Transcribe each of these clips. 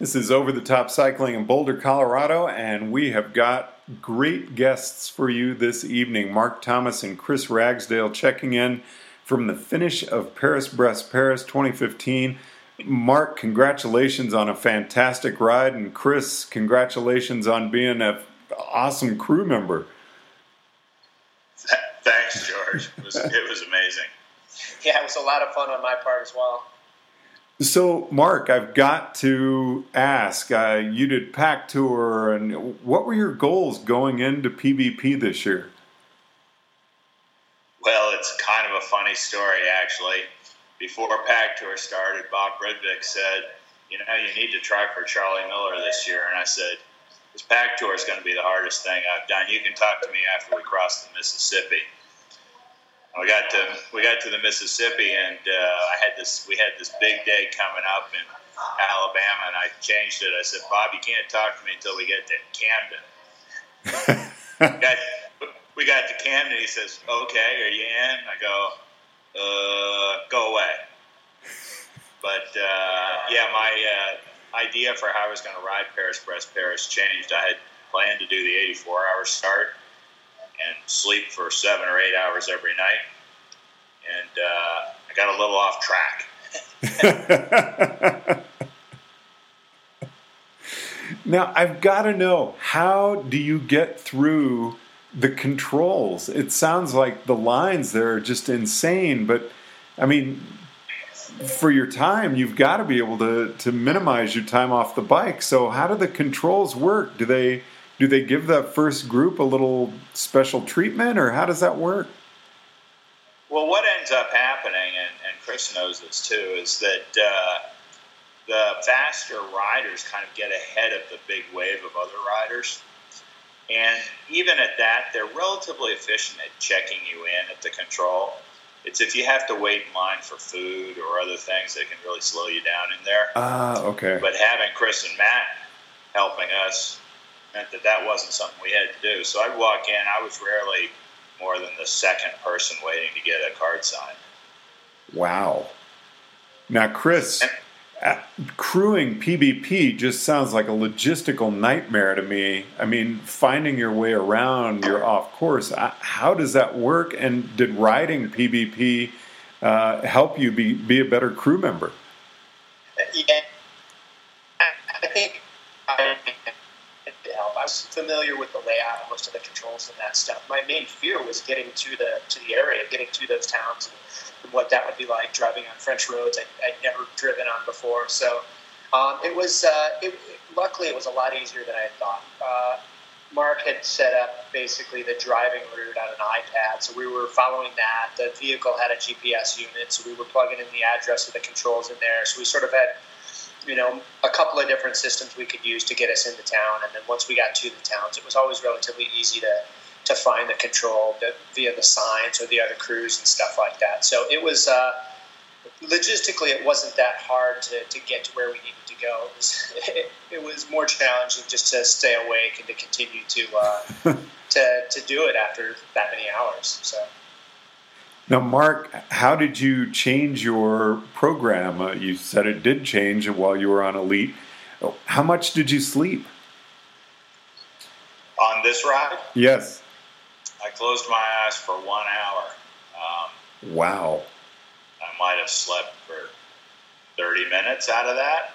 This is Over the Top Cycling in Boulder, Colorado, and we have got great guests for you this evening. Mark Thomas and Chris Ragsdale checking in from the finish of Paris Brest Paris 2015. Mark, congratulations on a fantastic ride, and Chris, congratulations on being an awesome crew member. Thanks, George. It was, it was amazing. Yeah, it was a lot of fun on my part as well. So, Mark, I've got to ask. Uh, you did PAC Tour, and what were your goals going into PBP this year? Well, it's kind of a funny story, actually. Before PAC Tour started, Bob Brudvik said, "You know, you need to try for Charly Miller this year." And I said, "This PAC Tour is going to be the hardest thing I've done. You can talk to me after we cross the Mississippi." We got to we got to the Mississippi, and uh, I had this we had this big day coming up in Alabama, and I changed it. I said, Bob, you can't talk to me until we get to Camden. we, got, we got to Camden. He says, Okay, are you in? I go, uh, Go away. But uh, yeah, my uh, idea for how I was going to ride Paris Brest Paris changed. I had planned to do the 84 hour start and sleep for seven or eight hours every night. And uh, I got a little off track. now, I've got to know how do you get through the controls? It sounds like the lines there are just insane, but I mean, for your time, you've got to be able to, to minimize your time off the bike. So, how do the controls work? Do they do they give that first group a little special treatment, or how does that work? Well, what ends up happening, and, and Chris knows this too, is that uh, the faster riders kind of get ahead of the big wave of other riders. And even at that, they're relatively efficient at checking you in at the control. It's if you have to wait in line for food or other things that can really slow you down in there. Ah, uh, okay. But having Chris and Matt helping us meant that that wasn't something we had to do. So I'd walk in. I was rarely more than the second person waiting to get a card signed. Wow. Now, Chris, and, uh, crewing PBP just sounds like a logistical nightmare to me. I mean, finding your way around, you're off course. Uh, how does that work? And did riding PBP uh, help you be, be a better crew member? Uh, yeah. I think I help. I was familiar with the layout, and most of the controls and that stuff. My main fear was getting to the to the area, getting to those towns, and what that would be like driving on French roads I, would never driven on before. So um, it was. Uh, it, luckily, it was a lot easier than I had thought. Uh, Mark had set up basically the driving route on an iPad, so we were following that. The vehicle had a GPS unit, so we were plugging in the address of the controls in there. So we sort of had you know, a couple of different systems we could use to get us into town. And then once we got to the towns, it was always relatively easy to, to find the control via the signs or the other crews and stuff like that. So it was, uh, logistically, it wasn't that hard to, to get to where we needed to go. It was, it, it was more challenging just to stay awake and to continue to, uh, to, to do it after that many hours. So. Now, Mark, how did you change your program? Uh, you said it did change while you were on Elite. How much did you sleep? On this ride? Yes. I closed my eyes for one hour. Um, wow. I might have slept for 30 minutes out of that.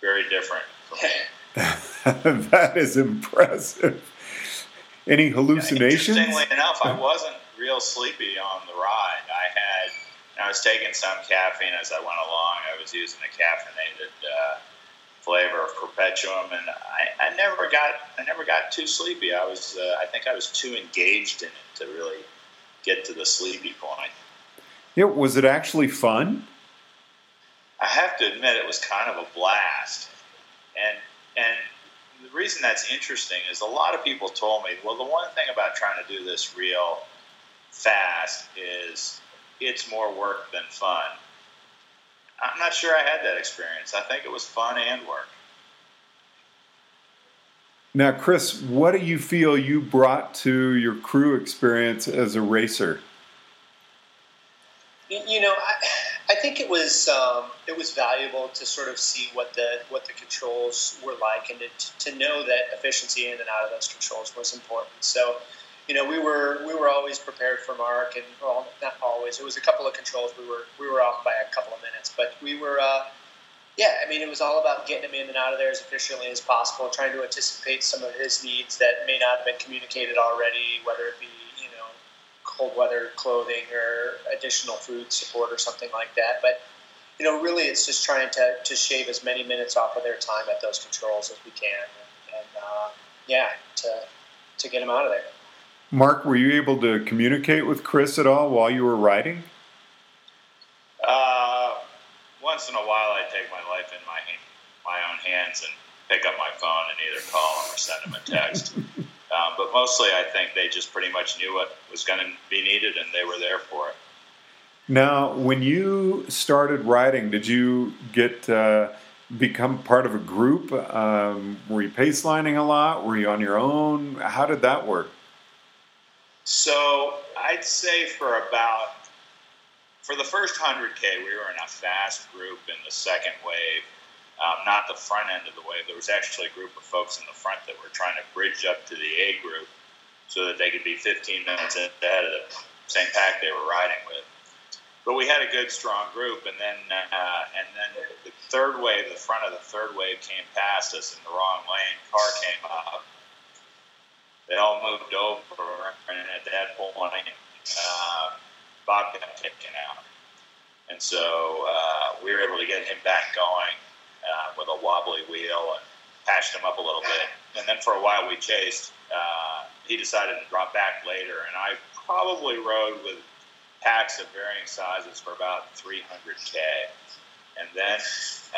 Very different that is impressive. Any hallucinations? Yeah, interestingly enough, I wasn't real sleepy on the ride. I had, I was taking some caffeine as I went along. I was using a caffeinated uh, flavor of Perpetuem, and I, I, never got, I never got too sleepy. I was, uh, I think I was too engaged in it to really get to the sleepy point. Yeah, was it actually fun? I have to admit, it was kind of a blast, and and the reason that's interesting is a lot of people told me, well, the one thing about trying to do this real fast is it's more work than fun. I'm not sure I had that experience. I think it was fun and work. Now, Chris, what do you feel you brought to your crew experience as a racer? You know, I, I think it was um, it was valuable to sort of see what the what the controls were like and to, to know that efficiency in and out of those controls was important. So, you know, we were we were always prepared for Mark, and well, not always. It was a couple of controls we were we were off by a couple of minutes, but we were. Uh, yeah, I mean, it was all about getting him in and out of there as efficiently as possible, trying to anticipate some of his needs that may not have been communicated already, whether it be you know cold weather clothing or additional food support or something like that. But you know, really, it's just trying to, to shave as many minutes off of their time at those controls as we can, and, and uh, yeah, to to get them out of there. Mark, were you able to communicate with Chris at all while you were riding? Uh, once in a while, I take my life in my my own hands and pick up my phone and either call him or send him a text. Um, but mostly, I think they just pretty much knew what was going to be needed, and they were there for it. Now, when you started riding, did you get uh, become part of a group? Um, were you pace lining a lot? Were you on your own? How did that work? So I'd say for about for the first hundred k, we were in a fast group. In the second wave, um, not the front end of the wave. There was actually a group of folks in the front that were trying to bridge up to the A group so that they could be 15 minutes ahead of the same pack they were riding with. But we had a good, strong group, and then uh, and then the third wave, the front of the third wave came past us in the wrong lane. Car came up. They all moved over, and at that point, uh, Bob got taken out, and so uh, we were able to get him back going uh, with a wobbly wheel and patched him up a little bit. And then for a while we chased. Uh, he decided to drop back later, and I probably rode with packs of varying sizes for about 300k. And then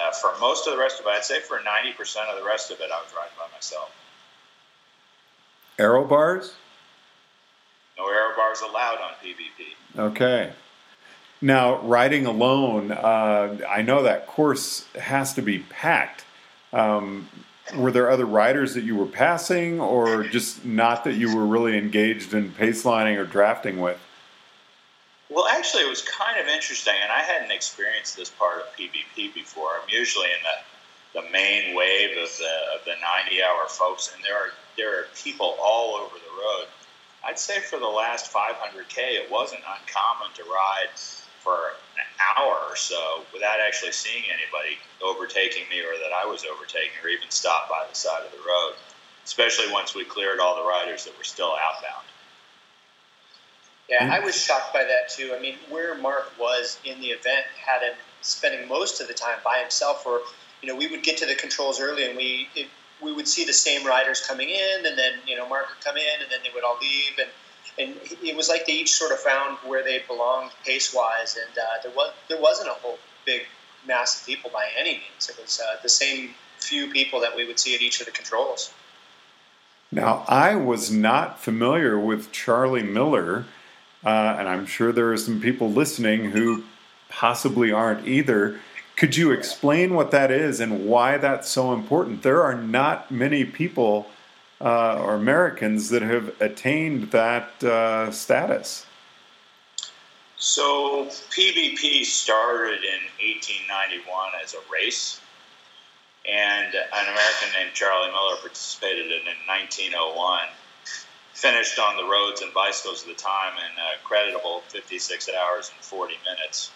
uh, for most of the rest of it, I'd say for 90% of the rest of it, I was riding by myself. Aero bars? No aero bars allowed on PBP. Okay. Now, riding alone, uh, I know that course has to be packed. Um, were there other riders that you were passing, or just not that you were really engaged in pace lining or drafting with? Well, actually, it was kind of interesting, and I hadn't experienced this part of PBP before. I'm usually in the, the main wave of the of the 90 hour folks, and there are there are people all over the road. I'd say for the last 500k, it wasn't uncommon to ride for an hour or so without actually seeing anybody overtaking me or that I was overtaking or even stopped by the side of the road, especially once we cleared all the riders that were still outbound. Yeah, I was shocked by that too. I mean, where Mark was in the event had him spending most of the time by himself, or you know, we would get to the controls early and we it, we would see the same riders coming in, and then you know, Mark would come in, and then they would all leave, and and it was like they each sort of found where they belonged pace wise, and uh, there was there wasn't a whole big mass of people by any means. It was uh, the same few people that we would see at each of the controls. Now, I was not familiar with Charly Miller, uh, and I'm sure there are some people listening who possibly aren't either. Could you explain what that is and why that's so important? There are not many people uh, or Americans that have attained that uh, status? So PBP started in 1891 as a race, and an American named Charly Miller participated in it in 1901. Finished on the roads and bicycles at the time in a creditable 56 hours and 40 minutes.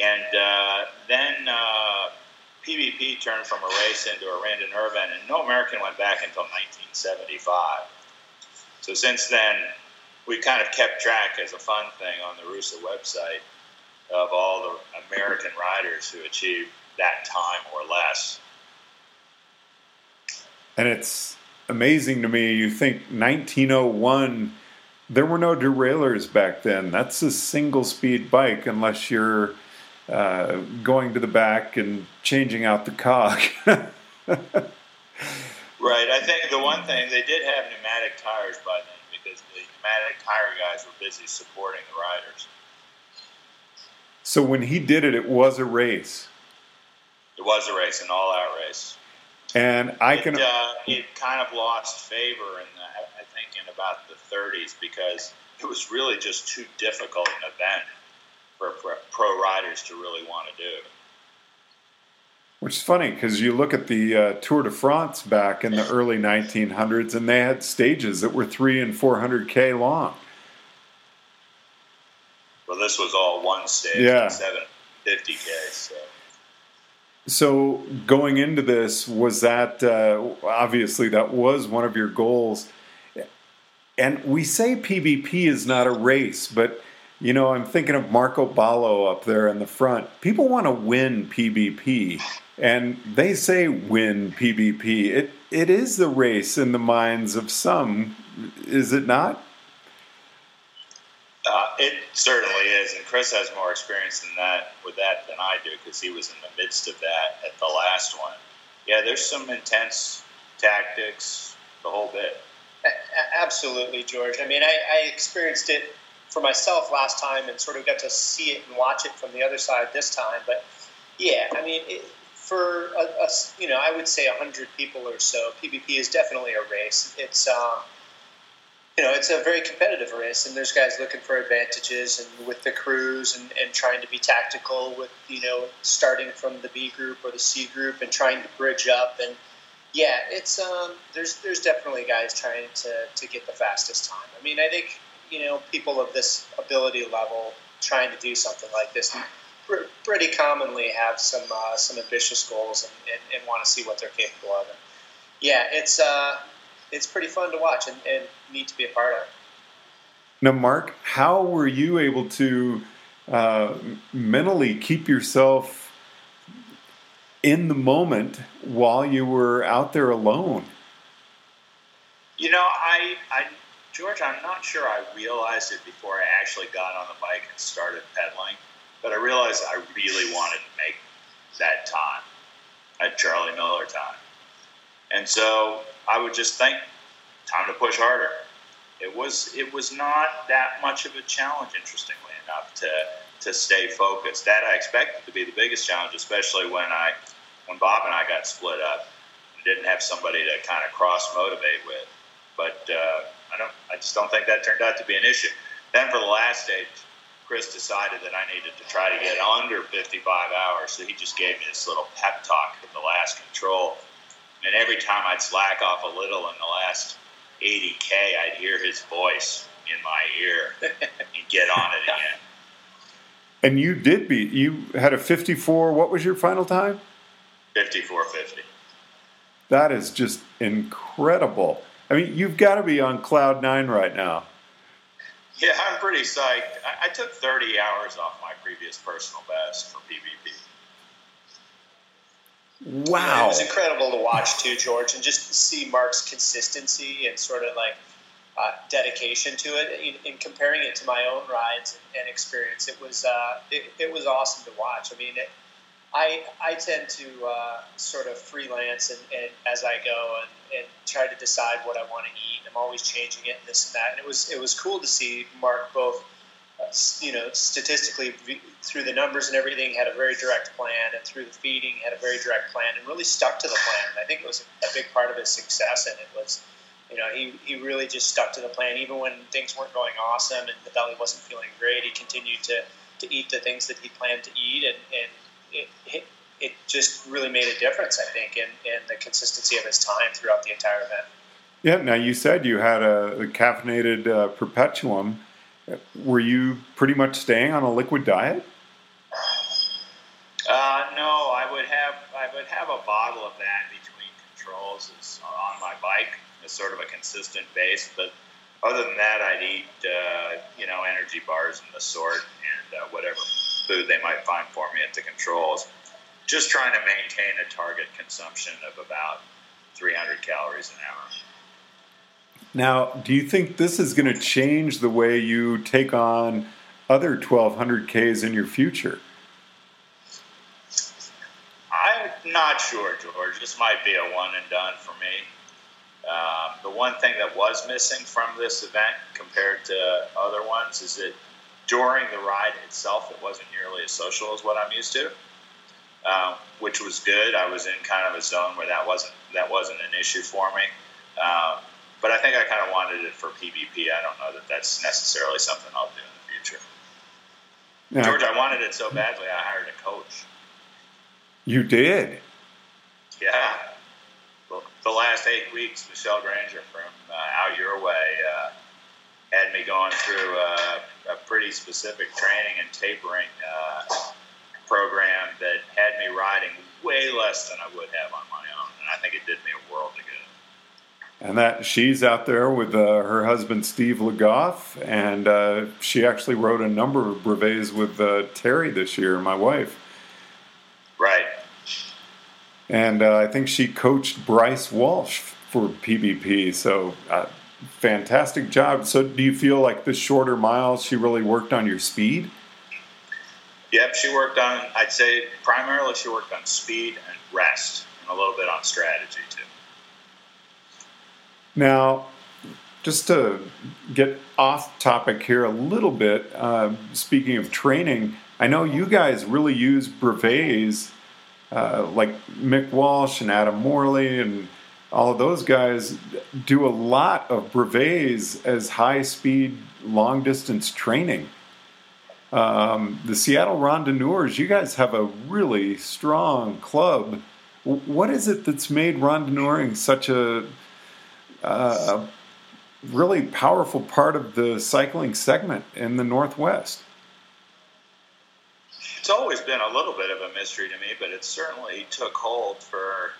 And uh, then uh, PBP turned from a race into a randonneur event, and no American went back until 1975. So since then, we kind of kept track as a fun thing on the RUSA website of all the American riders who achieved that time or less. And it's amazing to me. You think 1901, there were no derailleurs back then. That's a single speed bike, unless you're uh, going to the back and changing out the cog. right. I think the one thing they did have pneumatic tires by then because the pneumatic tire guys were busy supporting the riders. So when he did it, it was a race. It was a race, an all-out race. And I it, can. Uh, it kind of lost favor in, the, I think, in about the 30s because it was really just too difficult an event for, for pro riders to really want to do. Which is funny because you look at the uh, Tour de France back in the early 1900s, and they had stages that were three and 400k long. Well, this was all one stage, yeah, 750k. So. So going into this, was that uh, obviously that was one of your goals? And we say PBP is not a race, but you know I'm thinking of Marko Baloh up there in the front. People want to win PBP, and they say win PBP. It it is the race in the minds of some, is it not? Uh, it certainly is, and Chris has more experience than that with that than I do because he was in the midst of that at the last one. Yeah, there's some intense tactics, the whole bit. Absolutely, George. I mean, I, I experienced it for myself last time and sort of got to see it and watch it from the other side this time. But yeah, I mean, it, for a, you know, I would say hundred people or so, PBP is definitely a race. It's um, you know, it's a very competitive race, and there's guys looking for advantages, and with the crews, and, and trying to be tactical with you know starting from the B group or the C group, and trying to bridge up, and yeah, it's um, there's there's definitely guys trying to to get the fastest time. I mean, I think you know people of this ability level trying to do something like this pretty commonly have some uh, some ambitious goals and, and, and want to see what they're capable of. And yeah, it's uh, it's pretty fun to watch and, and neat to be a part of. Now, Mark, how were you able to uh, mentally keep yourself in the moment while you were out there alone? You know, I, I, George, I'm not sure I realized it before I actually got on the bike and started pedaling, but I realized I really wanted to make that time at Charly Miller time. And so I would just think, time to push harder. It was it was not that much of a challenge, interestingly enough, to to stay focused. That I expected to be the biggest challenge, especially when I when Bob and I got split up and didn't have somebody to kind of cross motivate with. But uh, I don't I just don't think that turned out to be an issue. Then for the last stage, Chris decided that I needed to try to get under 55 hours, so he just gave me this little pep talk at the last control and every time I'd slack off a little in the last 80K, I'd hear his voice in my ear and get on it again. And you did beat, you had a 54, what was your final time? 54.50. That is just incredible. I mean, you've got to be on cloud nine right now. Yeah, I'm pretty psyched. I, I took 30 hours off my previous personal best for PBP. Wow. It was incredible to watch too, George, and just see Mark's consistency and sort of like uh, dedication to it. In, in, comparing it to my own rides and, and experience, it was uh, it, it, was awesome to watch. I mean, it, I I tend to uh, sort of freelance and, and as I go and, and try to decide what I want to eat. I'm always changing it and this and that. And it was it was cool to see Mark both you know, statistically through the numbers and everything, had a very direct plan, and through the feeding, had a very direct plan, and really stuck to the plan. I think it was a big part of his success, and it was, you know, he, he really just stuck to the plan, even when things weren't going awesome and the belly wasn't feeling great. He continued to, to eat the things that he planned to eat, and, and it, it, it just really made a difference, I think, in, in the consistency of his time throughout the entire event. Yeah. Now you said you had a, a caffeinated uh, Perpetuem were you pretty much staying on a liquid diet? Uh, no, I would have I would have a bottle of that between controls on my bike as sort of a consistent base. But other than that, I'd eat uh, you know energy bars and the sort and uh, whatever food they might find for me at the controls. Just trying to maintain a target consumption of about 300 calories an hour. Now, do you think this is going to change the way you take on other 1200 Ks in your future? I'm not sure, George. This might be a one and done for me. Um, the one thing that was missing from this event compared to other ones is that during the ride itself, it wasn't nearly as social as what I'm used to, um, which was good. I was in kind of a zone where that wasn't that wasn't an issue for me. Um, but I think I kind of wanted it for PBP. I don't know that that's necessarily something I'll do in the future. Yeah. George, I wanted it so badly, I hired a coach. You did? Yeah. Well, the last eight weeks, Michelle Granger from uh, Out Your Way uh, had me going through uh, a pretty specific training and tapering uh, program that had me riding way less than I would have on my own, and I think it did me a world of. And that she's out there with uh, her husband Steve Legoff, and uh, she actually wrote a number of brevets with uh, Terry this year, my wife. Right. And uh, I think she coached Bryce Walsh for PBP. So uh, fantastic job. So do you feel like the shorter miles she really worked on your speed? Yep, she worked on. I'd say primarily she worked on speed and rest, and a little bit on strategy too. Now, just to get off topic here a little bit, uh, speaking of training, I know you guys really use brevets uh, like Mick Walsh and Adam Morley and all of those guys do a lot of brevets as high speed, long distance training. Um, the Seattle Randonneurs, you guys have a really strong club. What is it that's made randonneuring such a a really powerful part of the cycling segment in the Northwest. It's always been a little bit of a mystery to me, but it certainly took hold for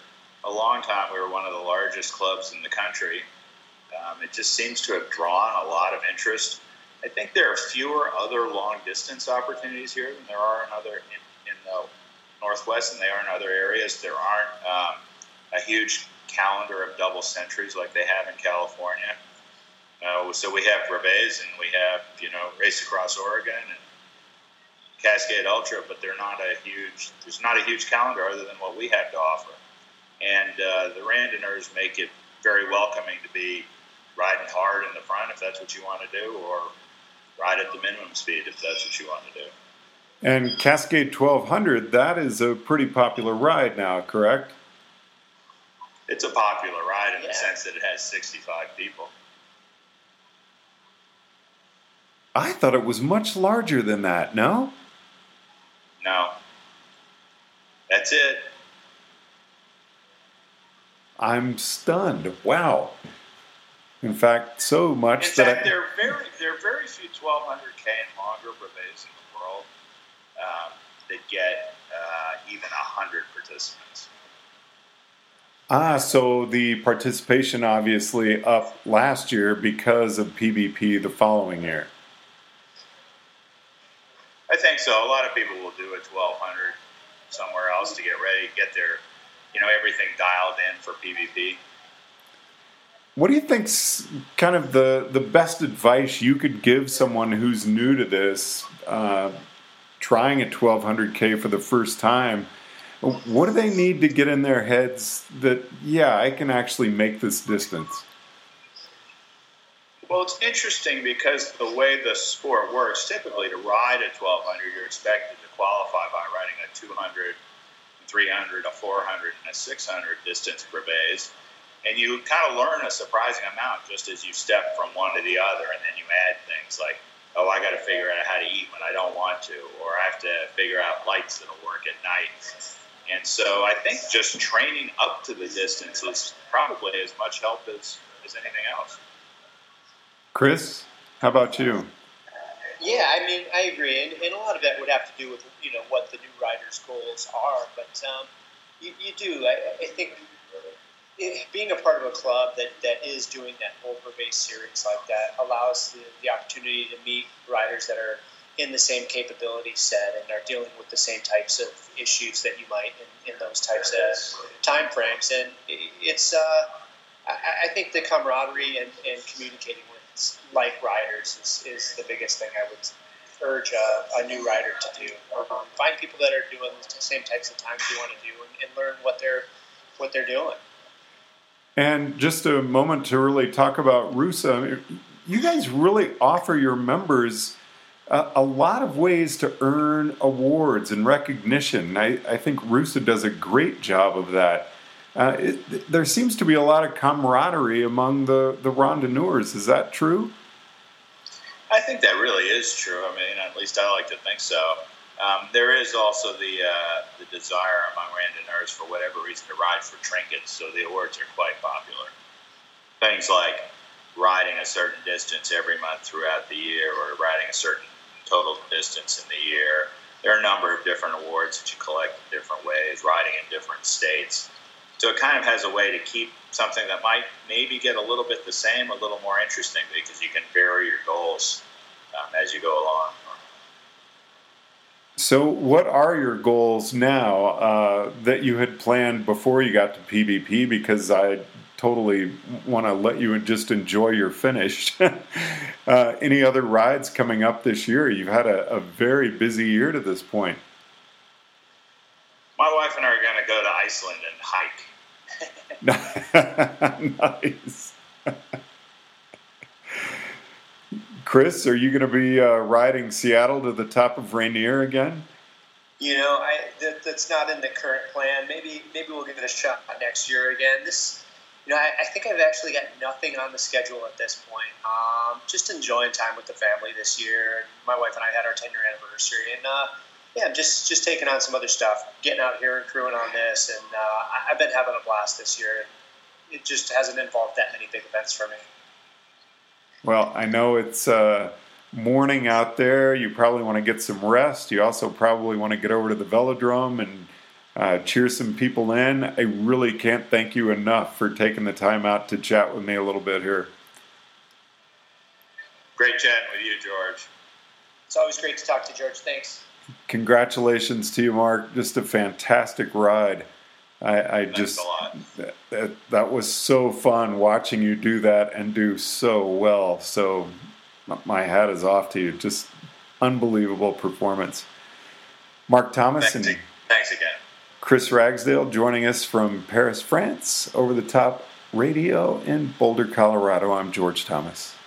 a long time. We were one of the largest clubs in the country. Um, it just seems to have drawn a lot of interest. I think there are fewer other long distance opportunities here than there are in other in, in the Northwest, and they are in other areas. There aren't um, a huge calendar of double centuries like they have in California. Uh, so we have brevets and we have you know race across Oregon and Cascade Ultra, but they're not a huge. There's not a huge calendar other than what we have to offer, and uh, the Randonneurs make it very welcoming to be riding hard in the front if that's what you want to do, or ride at the minimum speed if that's what you want to do. And Cascade 1200, that is a pretty popular ride now, correct? It's a popular ride in yeah. the sense that it has 65 people. I thought it was much larger than that, no? No. That's it. I'm stunned. Wow. In fact, so much in that fact, I, there are very there are very few 1200k and longer brevets in the world um, that get uh, even hundred participants. Ah, so the participation obviously up last year because of PBP the following year. I think so. A lot of people will do a 1200 somewhere else to get ready, get their, you know, everything dialed in for PBP. What do you think's kind of the the best advice you could give someone who's new to this, uh, trying a 1200k for the first time? What do they need to get in their heads that, yeah, I can actually make this distance? Well, it's interesting because the way the sport works, typically to ride a 1200, you're expected to qualify by riding a 200, 300, a 400, and a 600 distance brevets. And you kind of learn a surprising amount just as you step from one to the other, and then you add things like, oh, I got to figure out how to eat when I don't want to, or I have to figure out lights that'll work at night and so I think just training up to the distance is probably as much help as, as anything else. Chris, how about you? Yeah, I mean, I agree, and, and a lot of that would have to do with you know what the new riders' goals are. But um, you, you, do, I, I think, it, being a part of a club that, that is doing that whole brevet series like that allows the, the opportunity to meet riders that are in the same capability set and are dealing with the same types of issues that you might in, in those types of time frames. And it's, uh, I, think the camaraderie and, and, communicating with like riders is, is the biggest thing I would urge a, a new rider to do. Um, find people that are doing the same types of times you want to do and, and learn what they're what they're doing. And just a moment to really talk about RUSA. You guys really offer your members a, lot of ways to earn awards and recognition. I, I think RUSA does a great job of that. Uh, it, there seems to be a lot of camaraderie among the, the randonneurs. Is that true? I think that really is true. I mean, at least I like to think so. Um, there is also the uh, the desire among randonneurs for whatever reason to ride for trinkets, so the awards are quite popular. Things like riding a certain distance every month throughout the year, or riding a certain total distance in the year. There are a number of different awards that you collect in different ways, riding in different states. So it kind of has a way to keep something that might maybe get a little bit the same, a little more interesting because you can vary your goals um, as you go along. So, what are your goals now uh, that you had planned before you got to PBP? Because I totally want to let you just enjoy your finish. uh, any other rides coming up this year? You've had a, a very busy year to this point. My wife and I are going to go to Iceland and hike. nice. Chris, are you going to be uh, riding Seattle to the top of Rainier again? You know, I, that, that's not in the current plan. Maybe maybe we'll give it a shot next year again. This, you know, I, I think I've actually got nothing on the schedule at this point. Um, just enjoying time with the family this year. My wife and I had our 10 year anniversary, and uh, yeah, just just taking on some other stuff, getting out here and crewing on this, and uh, I've been having a blast this year. It just hasn't involved that many big events for me. Well, I know it's uh, morning out there. You probably want to get some rest. You also probably want to get over to the velodrome and uh, cheer some people in. I really can't thank you enough for taking the time out to chat with me a little bit here. Great chatting with you, George. It's always great to talk to George. Thanks. Congratulations to you, Mark. Just a fantastic ride. I, I just that, that, that was so fun watching you do that and do so well. So my hat is off to you. Just unbelievable performance. Mark Thomas thanks, and thanks again. Chris Ragsdale joining us from Paris, France, over the top radio in Boulder, Colorado. I'm George Thomas.